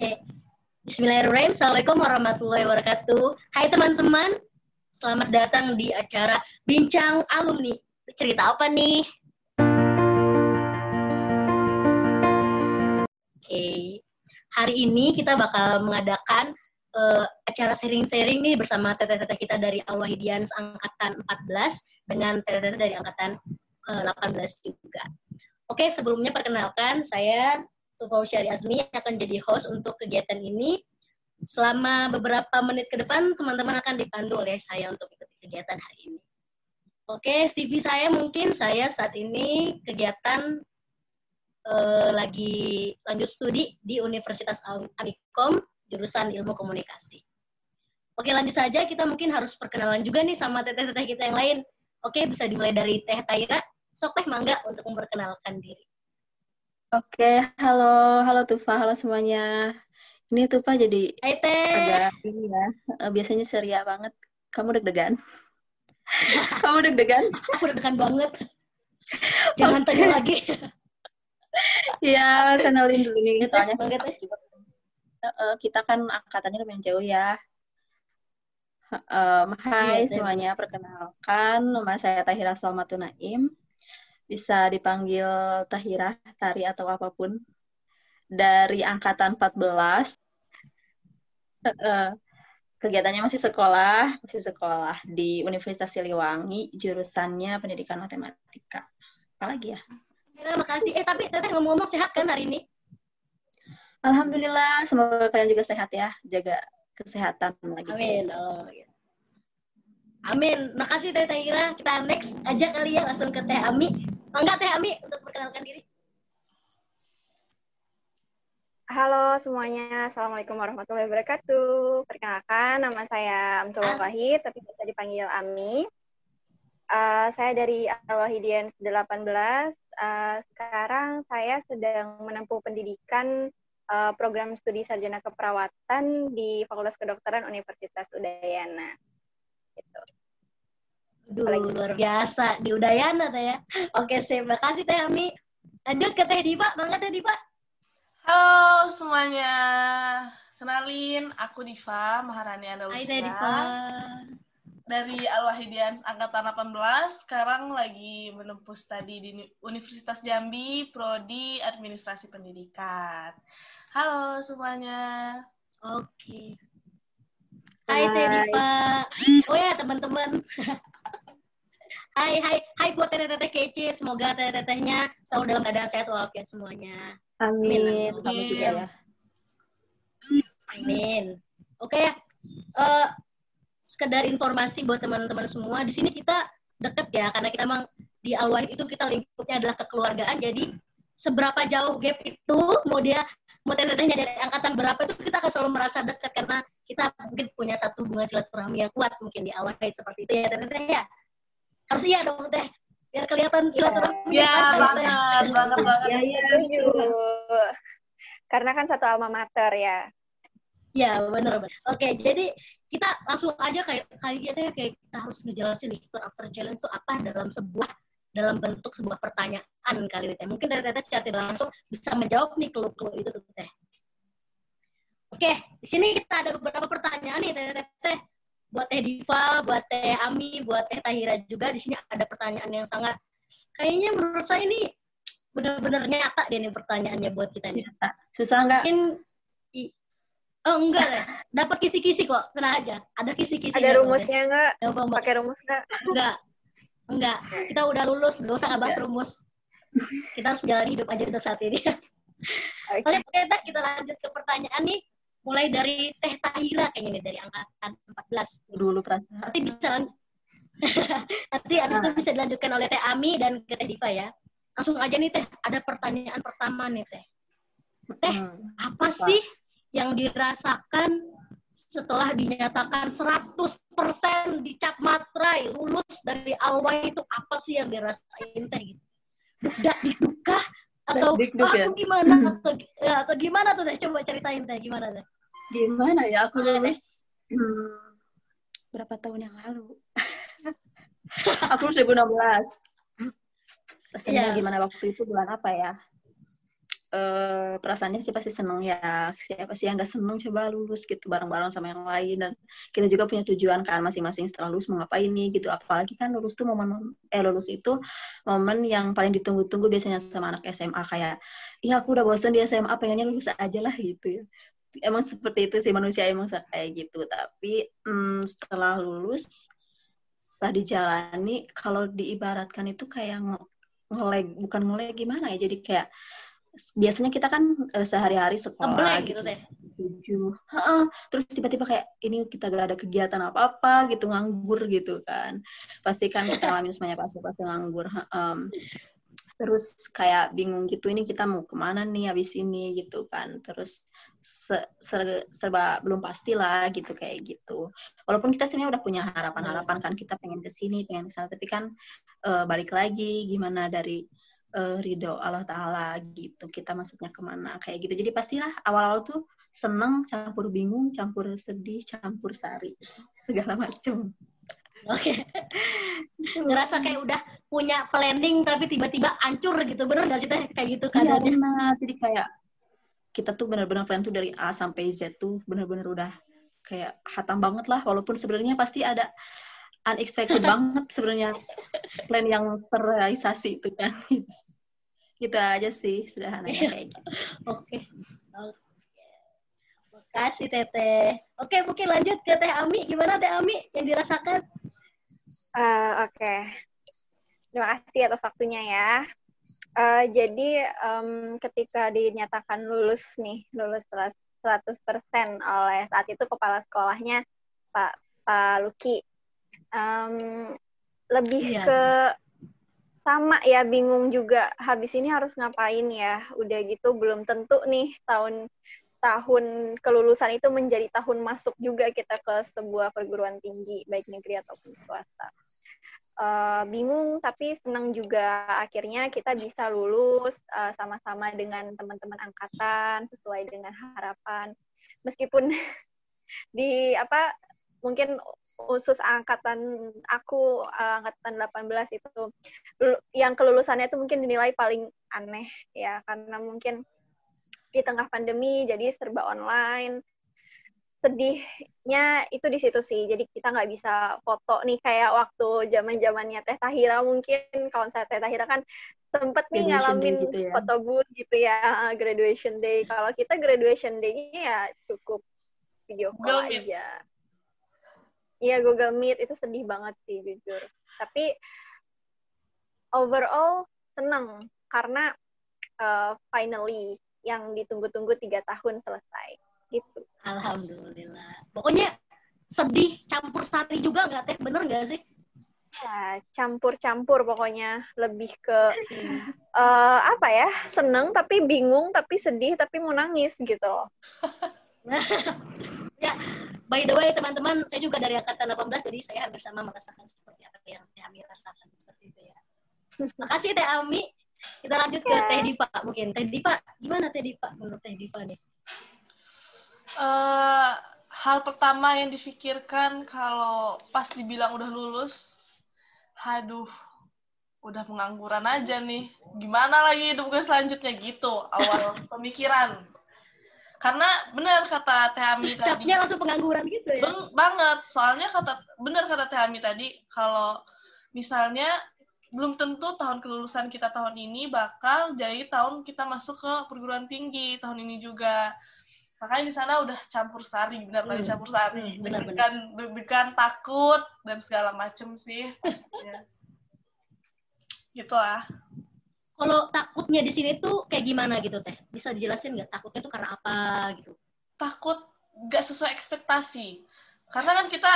Bismillahirrahmanirrahim. Assalamualaikum warahmatullahi wabarakatuh. Hai teman-teman. Selamat datang di acara Bincang Alumni. Cerita apa nih? Oke. Hari ini kita bakal mengadakan uh, acara sharing-sharing nih bersama teteh-teteh kita dari Al-Wahidians angkatan 14 dengan teteh-teteh dari angkatan uh, 18 juga. Oke, sebelumnya perkenalkan saya Tufau Syari Azmi akan jadi host untuk kegiatan ini. Selama beberapa menit ke depan, teman-teman akan dipandu oleh saya untuk ikuti kegiatan hari ini. Oke, CV saya mungkin saya saat ini kegiatan eh, lagi lanjut studi di Universitas Amikom, jurusan Ilmu Komunikasi. Oke, lanjut saja. Kita mungkin harus perkenalan juga nih sama teteh-teteh kita yang lain. Oke, bisa dimulai dari Teh Taira. Sok Teh Mangga untuk memperkenalkan diri. Oke, halo, halo Tufa, halo semuanya. Ini Tufa jadi Hai agak ini ya, eh, biasanya ceria banget. Kamu deg-degan? Kamu deg-degan? Aku deg-degan banget. Jangan tanya lagi. Iya, kenalin dulu nih, soalnya banget, juga, uh, kita kan angkatannya lumayan jauh ya. Um, hai semuanya, perkenalkan nama saya Tahira Salmatun Naim. Bisa dipanggil Tahira, Tari atau apa pun. Dari angkatan 14. Eh, eh, kegiatannya masih sekolah, masih sekolah di Universitas Siliwangi, jurusannya Pendidikan Matematika. Apalagi ya? Terima makasih. Eh tapi Teteh ngomong-ngomong sehat kan hari ini? Alhamdulillah, semoga kalian juga sehat ya, jaga kesehatan lagi. Amin. Oh, iya. Amin. Makasih Teh Tahira. Kita next aja kali ya langsung ke Teh Ami. Mangga Teh Ami untuk perkenalkan diri. Halo semuanya, Assalamualaikum warahmatullahi wabarakatuh. Perkenalkan, nama saya Amtul Ah. Wahid, tapi bisa dipanggil Ami. Eh, saya dari Al-Wahidians 18. Eh, sekarang saya sedang menempuh pendidikan eh, program studi sarjana keperawatan di Fakultas Kedokteran Universitas Udayana. Gitu. Aduh, Apalagi? luar biasa di Udayana Teh ya. Oke, sip. Makasih Teh Ami. Lanjut ke Teh Diva. Mangga Teh Diva. Halo semuanya, kenalin aku Diva Maharani Hai Teh Diva. Andalusia dari Al-Wahidians Angkatan 18. Sekarang lagi menempuh studi di Universitas Jambi, Prodi Administrasi Pendidikan. Halo semuanya. Oke. Hai Teh. Diva. Oh ya teman-teman. Hai, hai, hai buat teteh-teteh kece. Semoga teteh-tetehnya selalu dalam keadaan sehat walafiat semuanya. Amin, Amin. kamu juga ya. Amin. Oke ya. Eh, sekedar informasi buat teman-teman semua. Di sini kita deket ya, karena kita emang di Alwahid itu kita lingkupnya adalah kekeluargaan. Jadi seberapa jauh gap itu, mau dia mau teteh-tetehnya dari angkatan berapa itu kita akan selalu merasa dekat karena kita mungkin punya satu hubungan silaturahmi yang kuat mungkin di Alwahid seperti itu ya teteh ya. Harus iya dong teh, biar kelihatan Iya. silaturahmi. Ya Teh. banget, banget banget. Ya, ya. Setuju. Karena kan satu alma mater ya. Ya benar benar. Oke, jadi kita langsung aja kayak kali aja kayak kita harus ngejelasin nih after challenge itu apa dalam sebuah dalam bentuk sebuah pertanyaan kali ini. teh. Mungkin dari teteh secara tidak langsung bisa menjawab nih clue-clue itu tuh teh. Oke, di sini kita ada beberapa pertanyaan nih teteh teteh buat teh Diva, buat teh Ami, buat teh Tahira juga di sini ada pertanyaan yang sangat kayaknya menurut saya ini benar-benar nyata deh nih pertanyaannya buat kita nih. Susah nggak? mungkin oh enggak deh dapat kisi-kisi kok tenang aja. Ada kisi-kisi Ada rumusnya nggak? Gampang banget. Pakai rumus nggak? enggak. Enggak. Kita udah lulus gak usah ngebahas rumus. Kita harus menjalani hidup aja untuk saat ini. Oke. oke kita kita lanjut ke pertanyaan nih mulai dari Teh Tahira kayaknya nih dari angkatan 14 Dulu perasaan. nanti bisa nanti habis itu bisa dilanjutkan oleh Teh Ami dan ke Teh Diva ya langsung aja nih Teh ada pertanyaan pertama nih Teh Teh, Hmm. apa sih yang dirasakan setelah dinyatakan 100% dicap matrai lulus dari Alwa itu apa sih yang dirasain teh gitu? Dak dikduka atau Dak-dikduk ya? atau gimana atau, ya, atau gimana tuh teh coba ceritain teh gimana teh? Gimana ya? Aku lulus hmm, berapa tahun yang lalu? aku lulus 2016. Rasanya Iya. gimana waktu itu bulan apa ya? Uh, perasaannya sih pasti seneng ya. Siapa sih yang gak seneng? Coba lulus gitu bareng-bareng sama yang lain. Dan kita juga punya tujuan kan masing-masing setelah lulus mau ngapain nih gitu. Apalagi kan lulus tuh momen eh lulus itu momen yang paling ditunggu-tunggu biasanya sama anak SMA kayak iya aku udah bosen di SMA pengennya lulus aja lah gitu ya. Emang seperti itu sih manusia emang kayak gitu. Tapi hmm, setelah lulus setelah dijalani kalau diibaratkan itu kayak ngeleg bukan ngeleg gimana ya? Jadi kayak biasanya kita kan uh, sehari-hari sekolah Ngeblek gitu teh? Tujuh. Terus tiba-tiba kayak ini kita gak ada kegiatan apa-apa gitu nganggur gitu kan. Pasti kan kita alami semuanya pasti pasti nganggur um, terus kayak bingung gitu ini kita mau ke mana nih habis ini? gitu kan. Terus se ser serba belum pasti lah gitu kayak gitu. Walaupun kita sebenarnya udah punya harapan-harapan kan kita pengen ke sini pengen ke sana tapi kan uh, balik lagi gimana dari uh, ridho Allah Ta'ala gitu kita maksudnya ke mana kayak gitu jadi pastilah awal-awal tuh seneng campur bingung campur sedih campur sari segala macem Oke. Okay. Ngerasa kayak udah punya planning tapi tiba-tiba hancur gitu. Bener gak sih teh kayak gitu kan? Iya benar. Jadi kayak kita tuh benar-benar plan tuh dari A sampai Z tuh benar-benar udah kayak hatam banget lah. Walaupun sebenarnya pasti ada unexpected banget sebenarnya plan yang terrealisasi itu kan gitu aja sih sederhananya iya. kayak gitu. Oke. Okay. makasih teteh oke mungkin lanjut ke teh Ami. Gimana teh Ami yang dirasakan? Uh, oke. Okay. terima kasih atas waktunya ya. Uh, jadi um, ketika dinyatakan lulus nih lulus 100% oleh saat itu kepala sekolahnya Pak Pak Luki um, lebih iya. ke sama ya bingung juga. Habis ini harus ngapain ya? Udah gitu belum tentu nih tahun tahun kelulusan itu menjadi tahun masuk juga kita ke sebuah perguruan tinggi baik negeri ataupun swasta. Uh, bingung tapi senang juga. Akhirnya kita bisa lulus uh, sama-sama dengan teman-teman angkatan sesuai dengan harapan. Meskipun di apa mungkin khusus angkatan aku uh, angkatan 18 itu. Yang kelulusannya itu mungkin dinilai paling aneh ya. Karena mungkin di tengah pandemi jadi serba online. Sedihnya itu di situ sih. Jadi kita nggak bisa foto nih kayak waktu zaman zamannya Teh Tahira mungkin. Kalau saya Teh Tahira kan sempet nih ngalamin gitu ya. foto booth gitu ya. Graduation day. Kalau kita graduation day-nya ya cukup video call Google aja Iya Google Meet itu sedih banget sih jujur. Tapi overall seneng karena uh, finally yang ditunggu-tunggu tiga tahun selesai gitu. Alhamdulillah. Pokoknya sedih campur sari juga nggak teh bener nggak sih? Ya, campur-campur pokoknya lebih ke uh, apa ya seneng tapi bingung tapi sedih tapi mau nangis gitu. ya by the way teman-teman saya juga dari angkatan 18 jadi saya hampir sama merasakan seperti apa yang Teh Ami rasakan seperti itu ya. Makasih Teh Ami. Kita lanjut ke Teh Dipa mungkin. Teh Dipa gimana Teh Dipa menurut Teh Dipa nih? Uh, hal pertama yang difikirkan kalau pas dibilang udah lulus haduh udah pengangguran aja nih. Gimana lagi hidup gue selanjutnya? Gitu awal pemikiran karena benar kata Teh Ami tadi. Capnya langsung pengangguran gitu ya? Beng, banget. Soalnya kata benar kata Teh Ami tadi kalau misalnya belum tentu tahun kelulusan kita tahun ini bakal jadi tahun kita masuk ke perguruan tinggi tahun ini juga. Makanya di sana udah campur sari benar hmm. tadi campur sari. Hmm, benar, deg-degan deg takut dan segala macem sih pastinya. Gitulah kalau takutnya di sini tuh kayak gimana gitu teh? Bisa dijelasin nggak takutnya tuh karena apa gitu? Takut nggak sesuai ekspektasi. Karena kan kita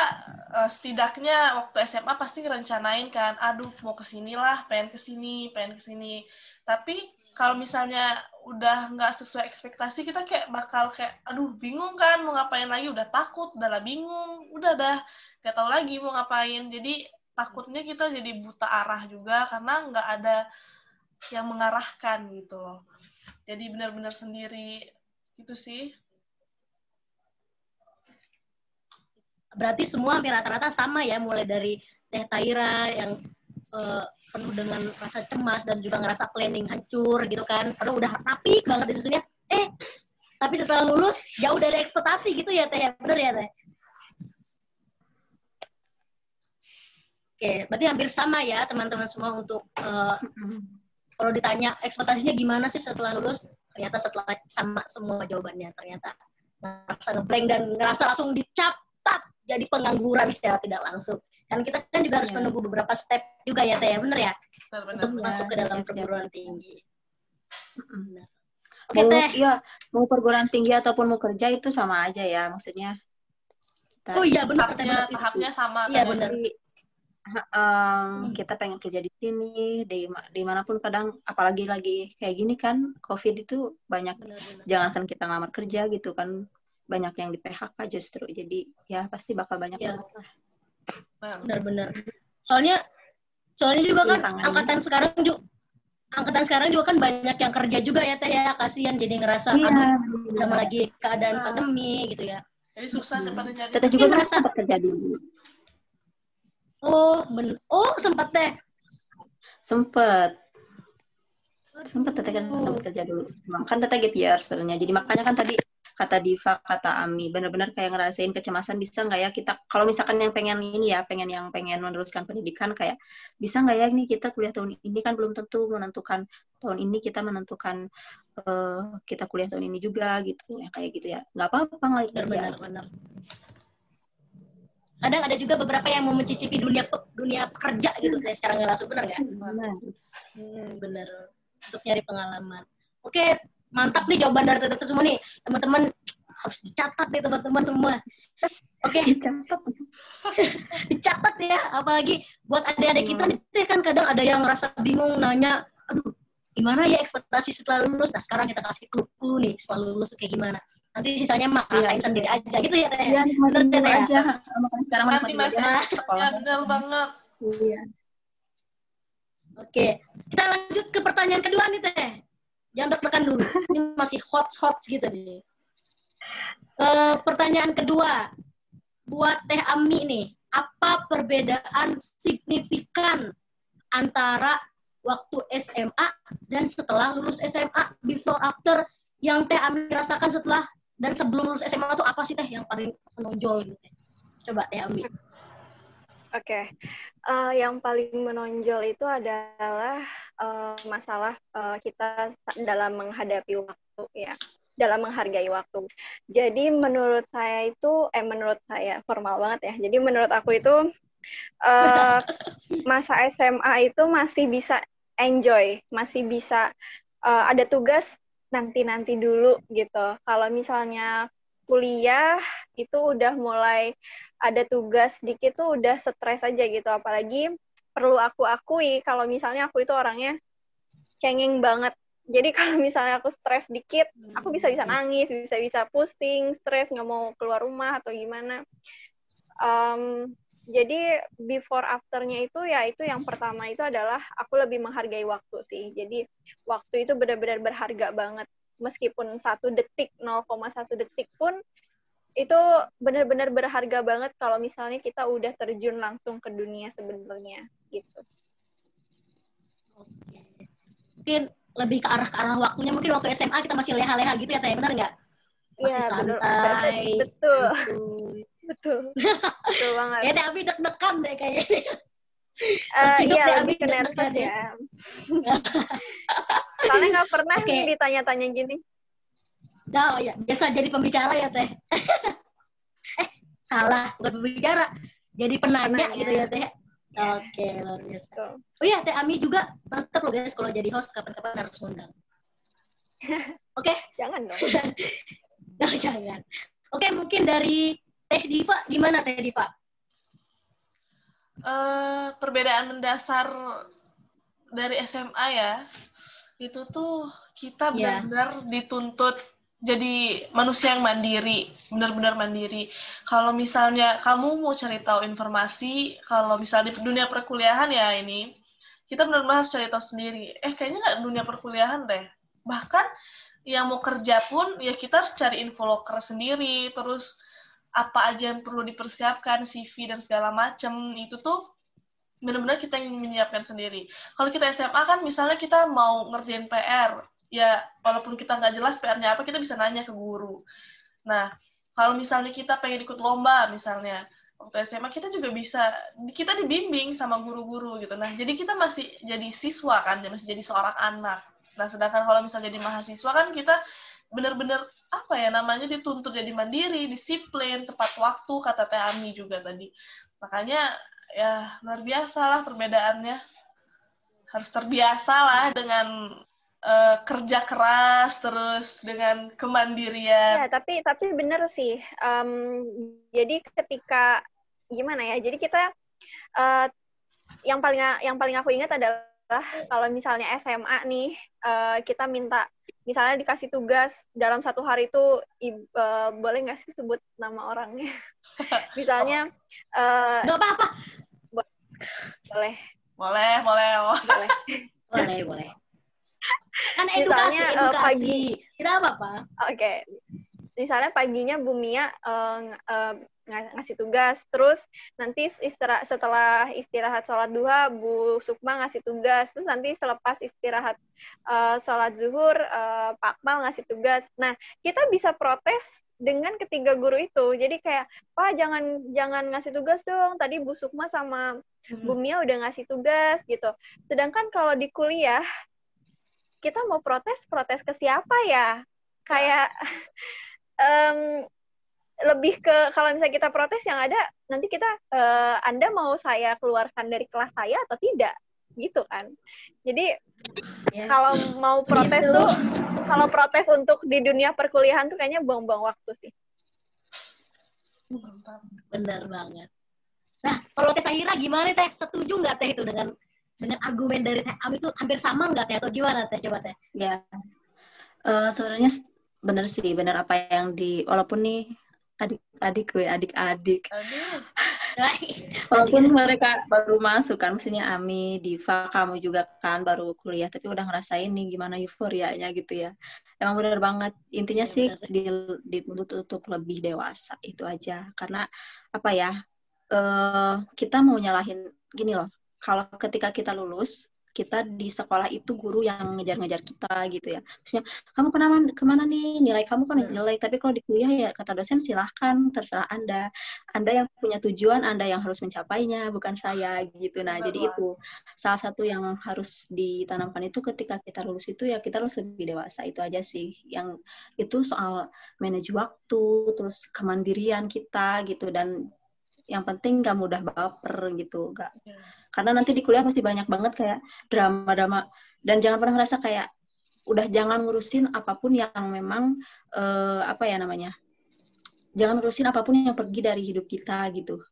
uh, setidaknya waktu SMA pasti ngerencanain kan, aduh mau ke sini lah, pengen ke sini, pengen ke sini. Tapi kalau misalnya udah nggak sesuai ekspektasi, kita kayak bakal kayak, aduh bingung kan mau ngapain lagi, udah takut, udah lah bingung, udah dah nggak tahu lagi mau ngapain. Jadi takutnya kita jadi buta arah juga karena nggak ada yang mengarahkan gitu loh. Jadi benar-benar sendiri gitu sih. Berarti semua hampir rata-rata sama ya, mulai dari Teh Taira yang uh, penuh dengan rasa cemas dan juga ngerasa planning hancur gitu kan. Padahal udah rapi banget disusunnya. Eh tapi setelah lulus jauh dari ekspektasi gitu ya teh. Ya bener ya teh? Oke berarti hampir sama ya teman-teman semua untuk uh, kalau ditanya ekspektasinya gimana sih setelah lulus ternyata setelah sama semua jawabannya ternyata ngerasa ngeblank dan ngerasa langsung dicap jadi pengangguran secara tidak langsung. Kan kita kan juga harus yeah. menunggu beberapa step juga ya teh ya? Bener ya? Benar, untuk masuk ke dalam ya, perguruan tinggi. Oke okay, teh. iya mau perguruan tinggi ataupun mau kerja itu sama aja ya maksudnya. Kita, oh iya benar tahapnya, tahapnya sama iya benar um, kita pengen kerja di sini di di mana pun kadang apalagi lagi kayak gini kan covid itu banyak benar, benar. jangankan kita ngelamar kerja gitu kan banyak yang di PHK justru. Jadi ya pasti bakal banyak ya. benar-benar soalnya soalnya juga kan Tangannya. angkatan sekarang juga angkatan sekarang juga kan banyak yang kerja juga ya teh ya. Kasihan jadi ngerasa iya, aduh sama lagi keadaan pandemi gitu ya. Jadi susah hmm. sempat jadi teteh juga merasa sempat kerja dulu oh ben oh sempat teh sempat sempat teteh kan sempat kerja dulu. Kan teteh gap year sebenarnya. Jadi makanya kan tadi kata Diva, kata Ami, benar-benar kayak ngerasain kecemasan bisa nggak ya kita kalau misalkan yang pengen ini ya, pengen yang pengen meneruskan pendidikan kayak bisa nggak ya ini kita kuliah tahun ini kan belum tentu menentukan tahun ini kita menentukan uh, kita kuliah tahun ini juga gitu ya kayak gitu ya. Nggak apa-apa nggak benar, benar. Kadang ada juga beberapa yang mau mencicipi dunia dunia kerja gitu ya secara nggak langsung benar nggak? Benar. Hmm, benar. Untuk nyari pengalaman. Oke, mantap nih jawaban dari teman semua nih teman-teman harus dicatat nih teman-teman semua oke okay. dicatat dicatat ya apalagi buat adik-adik kita nih kan kadang ada yang ngerasa bingung nanya aduh gimana ya ekspektasi setelah lulus nah sekarang kita kasih clue nih setelah lulus kayak gimana nanti sisanya mak iya. rasain sendiri aja gitu ya teh. Ya, bener teh ya? aja. Makanya sekarang nanti masih ya, benar banget. Iya. Oke kita lanjut ke pertanyaan kedua nih teh. Jangan deg-degan dulu. Ini masih hot-hot gitu nih. Uh, pertanyaan kedua, buat Teh Ami nih, apa perbedaan signifikan antara waktu SMA dan setelah lulus SMA, before after yang Teh Ami rasakan setelah dan sebelum lulus SMA itu apa sih Teh yang paling menonjol gitu? Coba Teh Ami. Oke, okay. uh, eh, yang paling menonjol itu adalah uh, masalah uh, kita dalam menghadapi waktu ya, dalam menghargai waktu. Jadi menurut saya itu, eh menurut saya formal banget ya. Jadi menurut aku itu uh, masa SMA itu masih bisa enjoy, masih bisa uh, ada tugas nanti-nanti dulu gitu. Kalau misalnya kuliah itu udah mulai ada tugas dikit tuh udah stres aja gitu. Apalagi perlu aku akui kalau misalnya aku itu orangnya cengeng banget. Jadi kalau misalnya aku stres dikit aku bisa bisa nangis bisa bisa pusing stres nggak mau keluar rumah atau gimana. Um, jadi before afternya itu ya itu yang pertama itu adalah aku lebih menghargai waktu sih jadi waktu itu benar-benar berharga banget meskipun satu detik 0,1 detik pun itu benar-benar berharga banget kalau misalnya kita udah terjun langsung ke dunia sebenarnya gitu. Oke. Mungkin lebih ke arah ke arah waktunya mungkin waktu SMA kita masih leha-leha gitu ya Teh, benar nggak? Iya, santai. Betul. Gitu. Betul. Betul banget. ya Abi deg-degan deh kayaknya. Uh, iya, lebih ke nervous ya. Soalnya nggak pernah okay. nih ditanya-tanya gini. Oh ya, biasa jadi pembicara ya teh. eh, salah, bukan pembicara. Jadi penanya, penanya. gitu ya teh. Ya. Oke, okay, luar biasa. Oh iya, Teh Ami juga mantap loh guys kalau jadi host kapan-kapan harus undang. Oke? Okay? Jangan dong. jangan, jangan. Oke, okay, mungkin dari Teh Diva, gimana Teh Diva? Uh, perbedaan mendasar dari SMA ya, itu tuh kita yeah. benar dituntut jadi manusia yang mandiri, benar-benar mandiri. Kalau misalnya kamu mau cari tahu informasi, kalau misalnya di dunia perkuliahan ya ini, kita benar-benar harus cari tahu sendiri. Eh, kayaknya nggak dunia perkuliahan deh. Bahkan yang mau kerja pun, ya kita harus cari info loker sendiri, terus apa aja yang perlu dipersiapkan, CV dan segala macam, itu tuh benar-benar kita yang menyiapkan sendiri. Kalau kita SMA kan misalnya kita mau ngerjain PR, ya walaupun kita nggak jelas PR-nya apa, kita bisa nanya ke guru. Nah, kalau misalnya kita pengen ikut lomba misalnya, waktu SMA kita juga bisa, kita dibimbing sama guru-guru gitu. Nah, jadi kita masih jadi siswa kan, masih jadi seorang anak. Nah, sedangkan kalau misalnya jadi mahasiswa kan kita benar-benar apa ya namanya dituntut jadi mandiri, disiplin, tepat waktu kata Teh Ami juga tadi. Makanya ya luar biasa lah perbedaannya harus terbiasa lah dengan uh, kerja keras terus dengan kemandirian ya tapi tapi bener sih um, jadi ketika gimana ya jadi kita uh, yang paling yang paling aku ingat adalah kalau misalnya SMA nih uh, kita minta misalnya dikasih tugas dalam satu hari itu uh, boleh nggak sih sebut nama orangnya? Misalnya uh, nggak apa-apa. Boleh. Boleh boleh boleh. Boleh. Boleh kan edukasi misalnya, edukasi. pagi. Kita apa apa oke. Okay. misalnya paginya Bu Mia uh, uh, ngasih tugas. Terus nanti istirahat setelah istirahat sholat duha Bu Sukma ngasih tugas. Terus nanti selepas istirahat uh, sholat zuhur uh, Pak Akmal ngasih tugas. Nah kita bisa protes dengan ketiga guru itu. Jadi kayak pak jangan jangan ngasih tugas dong. Tadi Bu Sukma sama hmm. Bu Mia udah ngasih tugas gitu. Sedangkan kalau di kuliah kita mau protes protes ke siapa ya? Kayak um, lebih ke kalau misalnya kita protes yang ada nanti kita uh, Anda mau saya keluarkan dari kelas saya atau tidak? Gitu kan. Jadi ya. kalau mau protes gitu. tuh kalau protes untuk di dunia perkuliahan tuh kayaknya buang-buang waktu sih. Benar banget. Nah kalau Teh Tahira gimana Teh? Setuju nggak Teh itu dengan dengan argumen dari Teh Ami itu hampir sama nggak Teh? Atau gimana Teh? Coba Teh. Ya. Uh, sebenarnya benar sih benar apa yang di walaupun nih adik-adik gue adik-adik. Walaupun mereka baru masuk kan maksudnya Ami Diva kamu juga kan baru kuliah tapi udah ngerasain nih gimana euforianya gitu ya. Emang benar banget. Intinya ya, sih dituntut untuk lebih dewasa itu aja. Karena apa ya uh, kita mau nyalahin gini loh. Kalau ketika kita lulus kita di sekolah itu guru yang ngejar-ngejar kita gitu ya. Maksudnya kamu ke mana ke mana nih nilai kamu kan jelek, tapi kalau di kuliah ya kata dosen silahkan terserah anda. Anda yang punya tujuan, anda yang harus mencapainya, bukan saya gitu. Nah jadi itu salah satu yang harus ditanamkan itu ketika kita lulus itu ya kita harus lebih dewasa itu aja sih. Yang itu soal manage waktu, terus kemandirian kita gitu dan yang penting gak mudah baper gitu gak yeah. Karena nanti di kuliah pasti banyak banget kayak drama-drama. Dan jangan pernah ngerasa kayak udah jangan ngurusin apa pun yang memang uh, apa ya namanya jangan ngurusin apa pun yang pergi dari hidup kita gitu.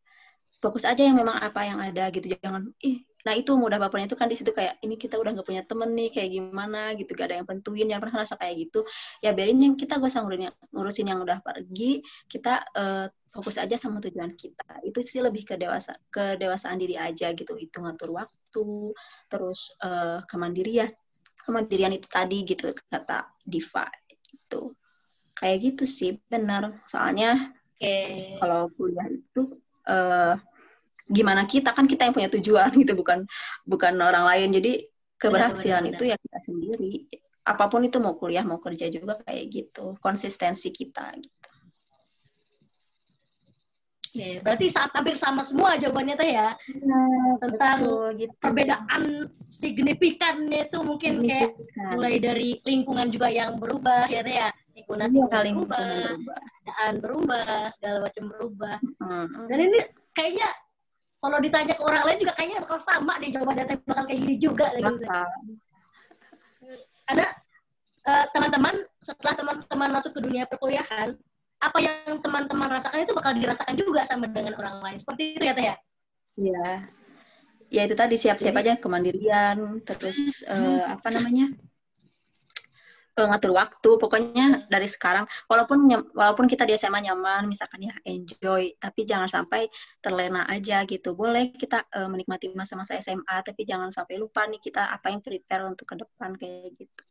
Fokus aja yang memang apa yang ada gitu. Jangan ih nah itu mudah bapernya itu kan di situ kayak ini kita udah nggak punya temen nih kayak gimana? Gitu gak ada yang pentuin jangan pernah ngerasa kayak gitu. Ya biarin yang kita gak usah ngurusin yang, ngurusin yang udah pergi kita uh, fokus aja sama tujuan kita. Itu sih lebih ke dewasa kedewasaan diri aja gitu. Itu ngatur waktu terus uh, kemandirian kemandirian itu tadi gitu kata Diva itu. Kayak gitu sih benar. Soalnya okay. kalau kuliah itu uh, gimana kita kan kita yang punya tujuan gitu bukan bukan orang lain jadi keberhasilan benar, benar, benar. itu ya kita sendiri apa pun itu mau kuliah mau kerja juga kayak gitu konsistensi kita gitu Oke, berarti saat hampir sama semua jawabannya teh ya. Nah, tentang betul, gitu. perbedaan signifikannya itu mungkin kayak mulai dari lingkungan juga yang berubah ya teh ya. Lingkungan iya, berubah, keadaan berubah, segala macam berubah. Hmm. Dan ini kayaknya kalau ditanya ke orang lain juga kayaknya bakal sama deh jawaban teh bakal kayak gini juga gitu. Karena uh, teman-teman setelah teman-teman masuk ke dunia perkuliahan, apa yang teman-teman rasakan itu bakal dirasakan juga sama dengan orang lain. Seperti itu ya, Teh ya? Iya. Ya itu tadi siap-siap aja kemandirian, terus uh, apa namanya? Uh, ngatur waktu. Pokoknya dari sekarang walaupun walaupun kita di SMA nyaman, misalkan ya enjoy, tapi jangan sampai terlena aja gitu. Boleh kita uh, menikmati masa-masa SMA, tapi jangan sampai lupa nih kita apa yang prepare untuk ke depan kayak gitu.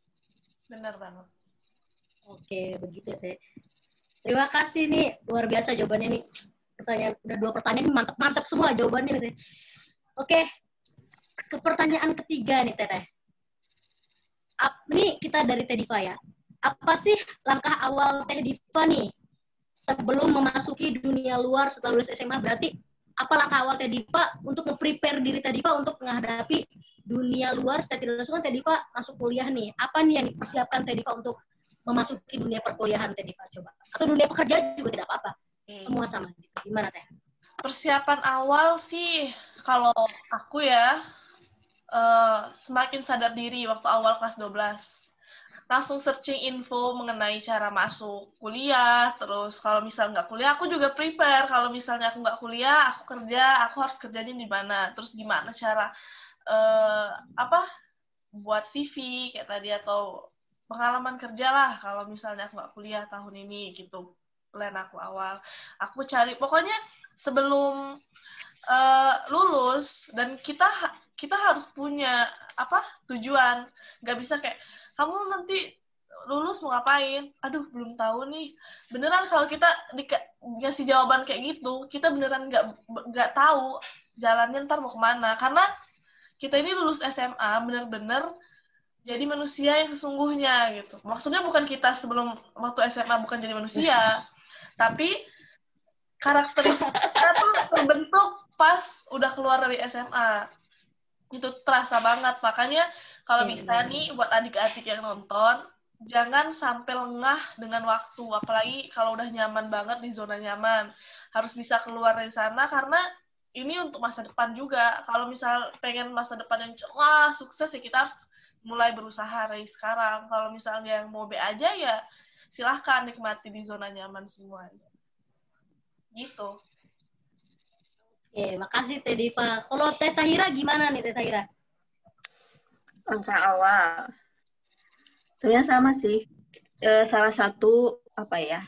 Benar banget. Oke, begitu Teh. Terima kasih nih, luar biasa jawabannya nih. Pertanyaan udah dua pertanyaan mantap-mantap semua jawabannya nih. Oke, ke pertanyaan ketiga nih Teteh. Nih kita dari Teh Diva ya. Apa sih langkah awal Teh Diva nih sebelum memasuki dunia luar setelah lulus SMA? Berarti apa langkah awal Teh Diva untuk nge-prepare diri Teh Diva untuk menghadapi dunia luar setelah tidak langsung kan Teh Diva masuk kuliah nih. Apa nih yang dipersiapkan Teh Diva untuk memasuki dunia perkuliahan Teh Diva coba? Atau dunia pekerjaan juga tidak apa-apa. Hmm. Semua sama. Gitu. Gimana Teh? Persiapan awal sih kalau aku ya eh, semakin sadar diri waktu awal kelas 12. Langsung searching info mengenai cara masuk kuliah, terus kalau misal nggak kuliah, aku juga prepare. Kalau misalnya aku nggak kuliah, aku kerja, aku harus kerjanya di mana, terus gimana cara eh, apa buat CV kayak tadi atau pengalaman kerja lah kalau misalnya aku nggak kuliah tahun ini gitu plan aku awal aku cari pokoknya sebelum eh, lulus dan kita kita harus punya apa tujuan. Nggak bisa kayak kamu nanti lulus mau ngapain? Aduh belum tahu nih. Beneran kalau kita dika- dikasih jawaban kayak gitu kita beneran nggak nggak tahu jalannya ntar mau ke mana. Karena kita ini lulus SMA bener-bener jadi manusia yang sesungguhnya gitu. Maksudnya bukan kita sebelum waktu SMA bukan jadi manusia tapi karakteristik kita tuh terbentuk pas udah keluar dari SMA itu terasa banget. Makanya kalau Iya, bisa benar. nih buat adik-adik yang nonton jangan sampai lengah dengan waktu. Apalagi kalau udah nyaman banget di zona nyaman. Harus bisa keluar dari sana karena ini untuk masa depan juga. Kalau misal pengen masa depan yang cerah sukses ya kita harus mulai berusaha dari sekarang. Kalau misalnya yang mau B aja ya silahkan nikmati di zona nyaman semuanya. Gitu Oke, makasih Teh Diva. Kalau Teh Tahira gimana nih Teh Tahira? langkah awal. Sebenarnya sama sih. Eh, salah satu apa ya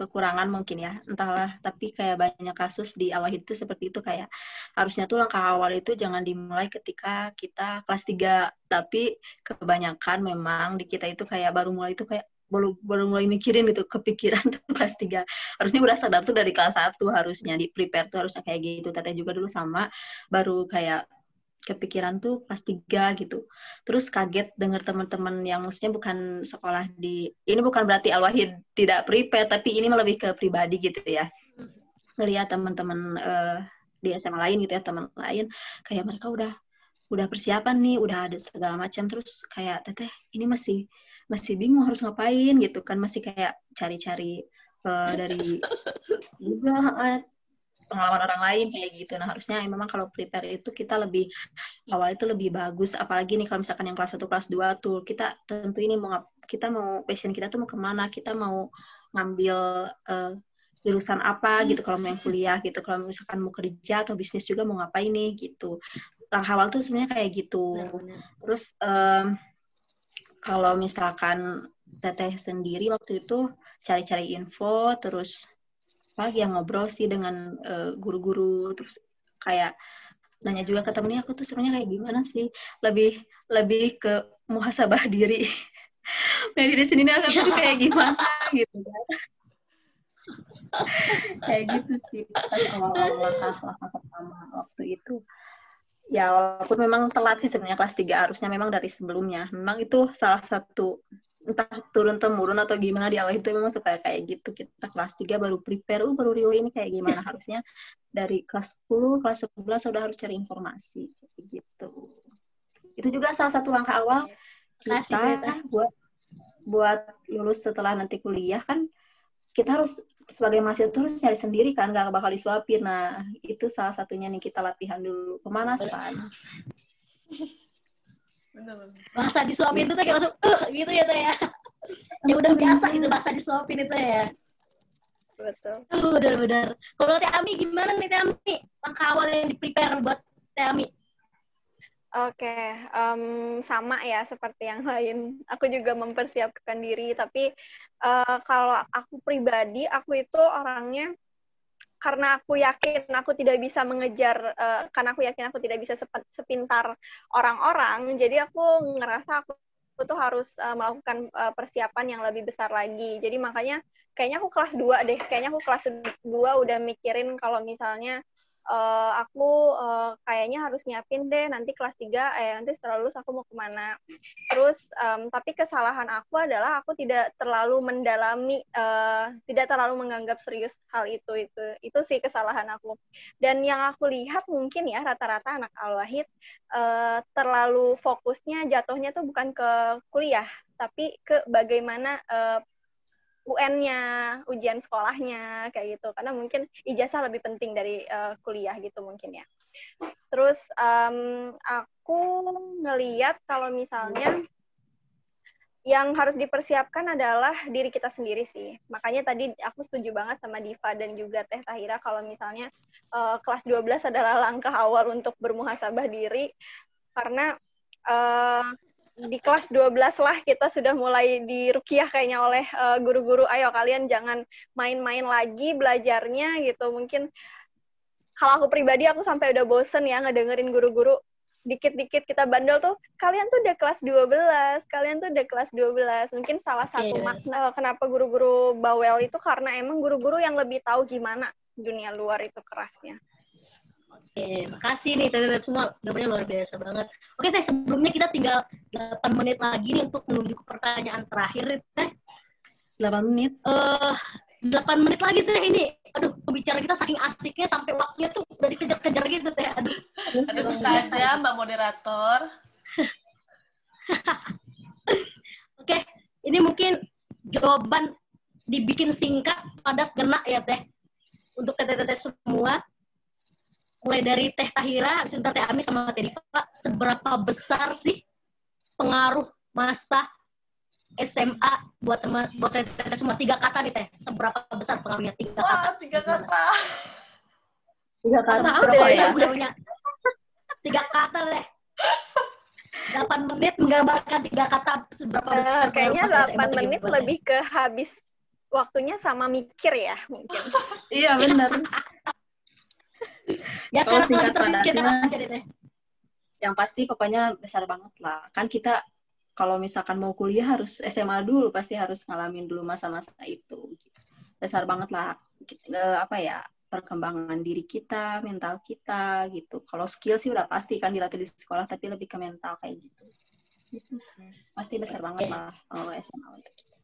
kekurangan mungkin ya. Entahlah tapi kayak banyak kasus di awal itu seperti itu. Kayak harusnya tuh langkah awal itu jangan dimulai ketika kita kelas 3 tapi kebanyakan memang di kita itu kayak baru mulai itu kayak baru baru mulai mikirin gitu kepikiran tuh kelas 3 harusnya udah sadar tuh dari kelas 1 harusnya di prepare tuh harusnya kayak gitu teteh juga dulu sama baru kayak kepikiran tuh kelas 3 gitu. Terus kaget dengar teman-teman yang maksudnya bukan sekolah di ini bukan berarti Al Wahid tidak prepare tapi ini lebih ke pribadi gitu ya. Ngelihat teman-teman eh, di SMA lain gitu ya, teman lain kayak mereka udah udah persiapan nih, udah ada segala macam terus kayak teteh ini masih masih bingung harus ngapain gitu kan masih kayak cari-cari eh, dari juga eh, pengalaman orang lain kayak gitu. Nah, harusnya memang kalau prepare itu kita lebih awal itu lebih bagus. Apalagi nih kalau misalkan yang kelas 1 kelas 2 tuh kita tentu ini mau kita mau passion kita tuh mau ke mana kita mau ngambil eh, jurusan apa gitu kalau mau yang kuliah gitu. Kalau misalkan mau kerja atau bisnis juga mau ngapain nih gitu. Langkah awal tuh sebenarnya kayak gitu. Terus em, kalau misalkan teteh sendiri waktu itu cari-cari info terus lagi yang ngobrol sih dengan eh, guru-guru terus kayak nanya juga ke temennya aku tuh sebenarnya kayak gimana sih? Lebih lebih ke muhasabah diri. Dari diri sendiri aku tuh kayak gimana? Gitu kan. Kayak gitu sih awal-awal pertama waktu itu ya walaupun memang telat sih sebenarnya kelas 3 harusnya memang dari sebelumnya. Memang itu salah satu entah turun temurun atau gimana di awal itu memang suka kayak gitu. Kita kelas 3 baru prepare uh baru Rio ini kayak gimana? Harusnya dari kelas 10 kelas 11 sudah harus cari informasi gitu. Itu juga salah satu langkah awal Makasih, kita buat buat lulus setelah nanti kuliah kan kita harus sebagai mahasiswa tuh harus nyari sendiri kan gak bakal disuapin nah itu salah satunya nih kita latihan dulu pemanasan bener Bahasa disuapin itu tuh kayak langsung "Uh," gitu ya Teh ya. Ya udah biasa gitu bahasa disuapin itu ya. Betul. Uh, benar-benar. Kalau Teh Ami gimana nih Teh Ami? Langkah awal yang di-prepare buat Teh Ami. Oke, em, sama ya seperti yang lain. Aku juga mempersiapkan diri, tapi eh, kalau aku pribadi, aku itu orangnya karena aku yakin aku tidak bisa mengejar, eh, karena aku yakin aku tidak bisa sepintar orang-orang, jadi aku ngerasa aku, aku harus eh, melakukan eh, persiapan yang lebih besar lagi. Jadi makanya kayaknya aku kelas 2 deh, kayaknya aku kelas 2 udah mikirin kalau misalnya uh, aku uh, kayaknya harus nyiapin deh nanti kelas 3 eh nanti setelah lulus aku mau ke mana. Terus um, tapi kesalahan aku adalah aku tidak terlalu mendalami uh, tidak terlalu menganggap serius hal itu itu itu sih kesalahan aku. Dan yang aku lihat mungkin ya rata-rata anak al-wahid uh, terlalu fokusnya jatuhnya tuh bukan ke kuliah tapi ke bagaimana uh, UN-nya, ujian sekolahnya kayak gitu. Karena mungkin ijazah lebih penting dari uh, kuliah gitu mungkin ya. Terus um, aku ngeliat kalau misalnya yang harus dipersiapkan adalah diri kita sendiri sih. Makanya tadi aku setuju banget sama Diva dan juga Teh Tahira kalau misalnya uh, kelas 12 adalah langkah awal untuk bermuhasabah diri karena uh, di kelas 12 lah kita sudah mulai dirukiah kayaknya oleh uh, guru-guru. Ayo kalian jangan main-main lagi belajarnya gitu. Mungkin kalau aku pribadi aku sampai udah bosen ya ngedengerin guru-guru. Dikit-dikit kita bandel tuh kalian tuh udah kelas 12 kalian tuh udah kelas 12 mungkin salah satu yeah. makna kenapa guru-guru bawel itu karena emang guru-guru yang lebih tahu gimana dunia luar itu kerasnya Oke, makasih nih teman-teman semua. Gambarnya luar biasa banget. Oke, teh sebelumnya kita tinggal 8 menit lagi nih untuk menuju ke pertanyaan terakhir, teh. 8 menit? Eh, uh, 8 menit lagi teh ini. Aduh, pembicara kita saking asiknya sampai waktunya tuh udah dikejar-kejar gitu teh. Aduh. Ada bisa aja Mbak moderator. Oke, ini mungkin jawaban dibikin singkat, padat, kena ya teh. Untuk teteh-teteh semua mulai dari Teh Tahira, habis Teh Ami sama Teh Diva, seberapa besar sih pengaruh masa SMA buat teman buat teh, teh semua tiga kata nih teh. Seberapa besar pengaruhnya? Tiga Wah, kata. Tiga kata. Tiga kata apa ya? pengaruhnya tiga kata deh delapan menit menggambarkan tiga kata seberapa uh, besar kayaknya delapan menit lebih ke habis waktunya sama mikir ya mungkin. Iya benar ya sekarang lagi terpikirkan aja deh. yang pasti pokoknya besar banget lah. Kan kita kalau misalkan mau kuliah harus SMA dulu pasti harus ngalamin dulu masa-masa itu. Besar banget lah apa ya perkembangan diri kita mental kita gitu. Kalau skill sih udah pasti kan dilatih di sekolah tapi lebih ke mental kayak gitu. Itu sih. Pasti besar banget lah kalau SMA untuk kita.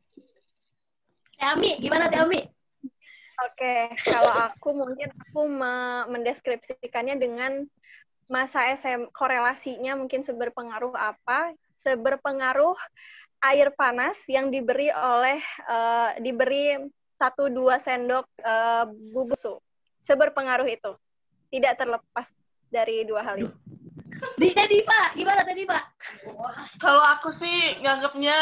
Ami gimana Ami Oke, kalau aku mungkin aku me mendeskripsikannya dengan masa SM korelasinya mungkin seberpengaruh apa? Seberpengaruh air panas yang diberi oleh uh, diberi satu dua sendok uh, bubusu. Seberpengaruh itu. Tidak terlepas dari dua hal itu. Tadi Pak, gimana tadi Pak? Kalau aku sih nganggapnya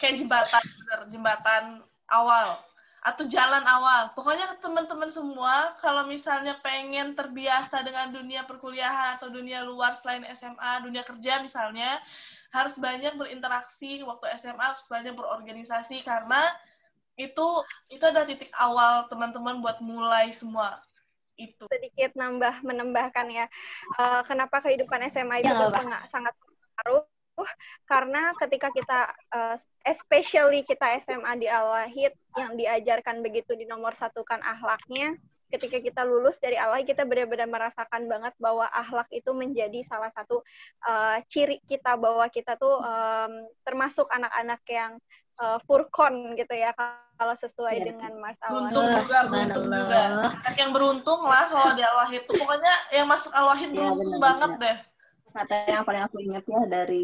kayak jembatan, jembatan awal atau jalan awal. Pokoknya teman-teman semua kalau misalnya pengen terbiasa dengan dunia perkuliahan atau dunia luar selain SMA, dunia kerja misalnya, harus banyak berinteraksi waktu SMA, harus banyak berorganisasi karena itu itu adalah titik awal teman-teman buat mulai semua itu. Sedikit nambah menambahkan ya, uh, kenapa kehidupan SMA itu ya, sangat berpengaruh karena ketika kita uh, especially kita SMA di Al-Wahid yang diajarkan begitu di nomor satu kan ahlaknya ketika kita lulus dari Al-Wahid kita benar-benar merasakan banget bahwa ahlak itu menjadi salah satu uh, ciri kita bahwa kita tuh um, termasuk anak-anak yang uh, furkon gitu ya kalau sesuai ya. dengan Mas Al-Wahid. Beruntung juga, beruntung juga. Anak yang beruntung lah kalau di Al-Wahid itu. Pokoknya yang masuk Al-Wahid ya, beruntung bener, banget bener. deh. Kata yang paling aku ingat ya dari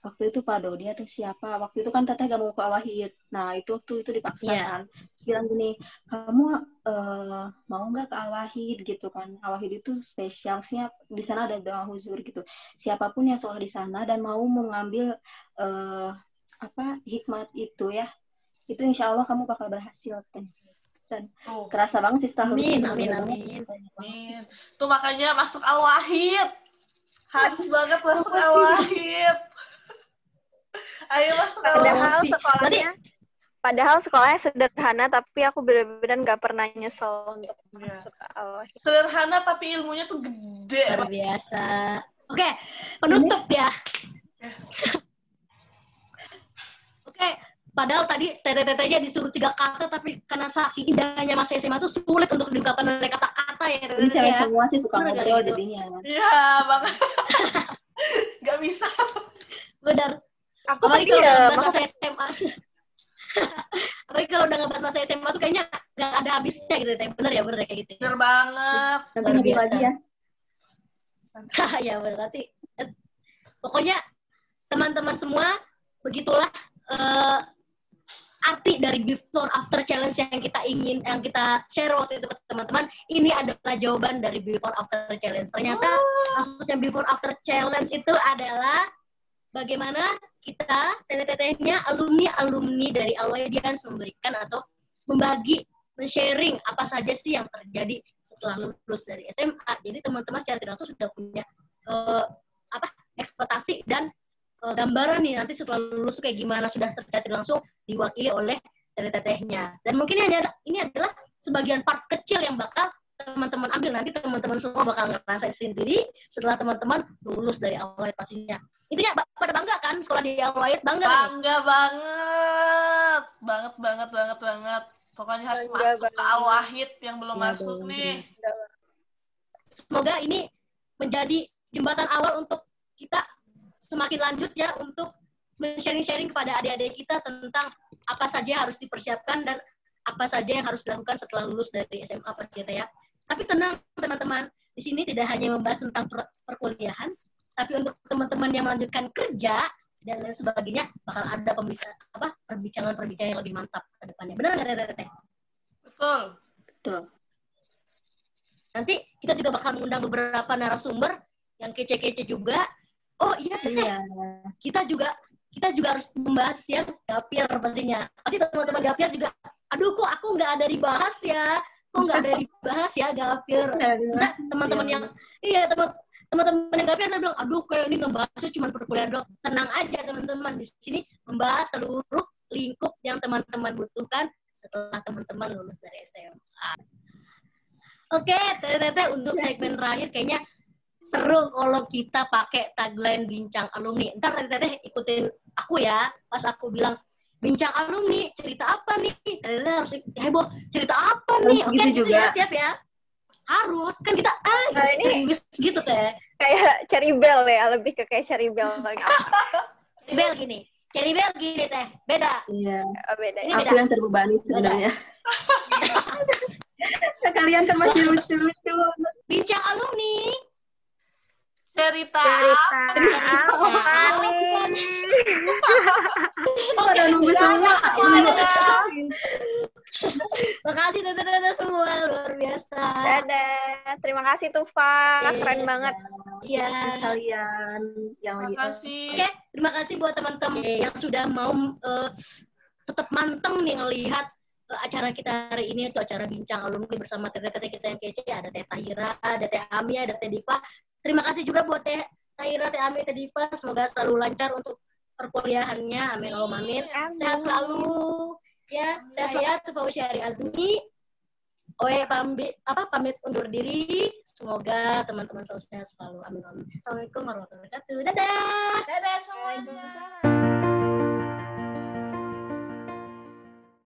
waktu itu Pak Dodi atau siapa waktu itu kan teteh gak mau ke Awahid nah itu waktu itu dipaksakan yeah. terus bilang gini kamu uh, mau nggak ke Awahid gitu kan Awahid itu spesial siap di sana ada doa huzur gitu siapa pun yang sholat di sana dan mau mengambil uh, apa hikmat itu ya itu insya Allah kamu bakal berhasil kan dan oh. kerasa banget sih setelah amin, amin, amin, amin. Tuh makanya masuk Al-Wahid. Harus banget masuk Al-Wahid. Ayo masuk Padahal sekolahnya Padahal sekolahnya sederhana, tapi aku benar-benar nggak pernah nyesel untuk ya. masuk Sederhana, tapi ilmunya tuh gede. Luar biasa. Oke, penutup ya. Oke, padahal tadi tete-tetenya disuruh tiga kata, tapi karena saking indahnya masa SMA itu sulit untuk diungkapkan oleh kata-kata ya. Ini cewek ya. semua sih suka ngobrol gitu? jadinya. Iya, banget. Gak bisa. Benar. Aku Apalagi kalau ya, udah ngebahas masa SMA. Apalagi kalau udah ngebahas masa SMA tuh kayaknya nggak ada habisnya gitu. Teh. Bener ya, bener ya kayak gitu. Bener banget. Nanti biasa. lagi ya. ya berarti eh, pokoknya teman-teman semua begitulah eh, arti dari before after challenge yang kita ingin yang kita share waktu itu ke teman-teman ini adalah jawaban dari before after challenge ternyata maksudnya before after challenge itu adalah bagaimana kita teteh-tetehnya alumni alumni dari Alwaydians memberikan atau membagi men-sharing apa saja sih yang terjadi setelah lulus dari SMA. Jadi teman-teman secara tidak langsung sudah punya eh, apa ekspektasi dan eh, gambaran nih nanti setelah lulus kayak gimana sudah terjadi langsung diwakili oleh teteh-tetehnya. Dan mungkin ini adalah sebagian part kecil yang bakal teman-teman ambil nanti teman-teman semua bakal ngerasain sendiri setelah teman-teman lulus dari awal pastinya. Intinya pada bangga kan sekolah di awal bangga. kan? Bangga banget. Banget, banget, banget, banget. Pokoknya harus Bangga masuk ke banget. Al-Wahid yang belum Iya, masuk bener, nih. semoga ini menjadi jembatan awal untuk kita semakin lanjut ya untuk sharing-sharing kepada adik-adik kita tentang apa saja yang harus dipersiapkan dan apa saja yang harus dilakukan setelah lulus dari SMA Pak ya. Tapi tenang teman-teman, di sini tidak hanya membahas tentang per- perkuliahan, tapi untuk teman-teman yang melanjutkan kerja dan lain sebagainya bakal ada pembisa- apa perbincangan-perbincangan yang lebih mantap ke depannya. Benar nggak Teteh? Betul. Betul. Nanti kita juga bakal mengundang beberapa narasumber yang kece-kece juga. Oh iya. Iya. kita juga kita juga harus membahas yang gapir pastinya. Pasti teman-teman gapir juga, aduh kok aku nggak ada dibahas ya, kok nggak ada dibahas ya gapir. Nah, teman-teman yang iya teman teman-teman yang gapir bilang, aduh kayak ini ngebahasnya cuma perkuliahan doang. Tenang aja teman-teman di sini membahas seluruh lingkup yang teman-teman butuhkan setelah teman-teman lulus dari SMA. Oke, teteh untuk segmen terakhir kayaknya seru kalau kita pakai tagline bincang alumni. Ntar teteh ikutin aku ya, pas aku bilang bincang alumni, cerita apa nih? Teteh harus heboh, cerita apa nih? Harus Oke, gitu gitu ya, juga. siap ya. Harus, kan kita ah Nah, ini- gitu teh. kayak Cherry Bell ya, lebih ke kayak Cherry Bell lagi. Cherry Bell gini, Cherry Bell gini teh, beda. Iya. Oh, beda Ini ya. Aku yang terbebani sebenarnya. Nah, kalian kan masih lucu-lucu. Bincang alumni. Cerita. Cerita apa nih? Pada nunggu semua. Makasih teteh-teteh semua, luar biasa. Dadah. Terima kasih Tufa, Iya, keren banget. Iya. Kalian yang lagi Terima kasih. Oke, terima kasih buat teman-teman yang sudah mau eh, tetap manteng nih ngelihat eh, acara kita hari ini itu acara bincang alumni bersama teteh-teteh kita yang kece ada Teh Tahira, ada Teh Ami, ada Teh Diva. Terima kasih juga buat Teh Tahira, Teh Ami, Teh Diva. Semoga selalu lancar untuk perkuliahannya. Amin Allahumma amin. Sehat selalu. Ya, saya Tufa Syari Azmi. Oe pamit apa pamit undur diri. Semoga teman-teman selalu sehat selalu. Amin amin. Assalamualaikum warahmatullahi wabarakatuh. Dadah. Dadah semuanya.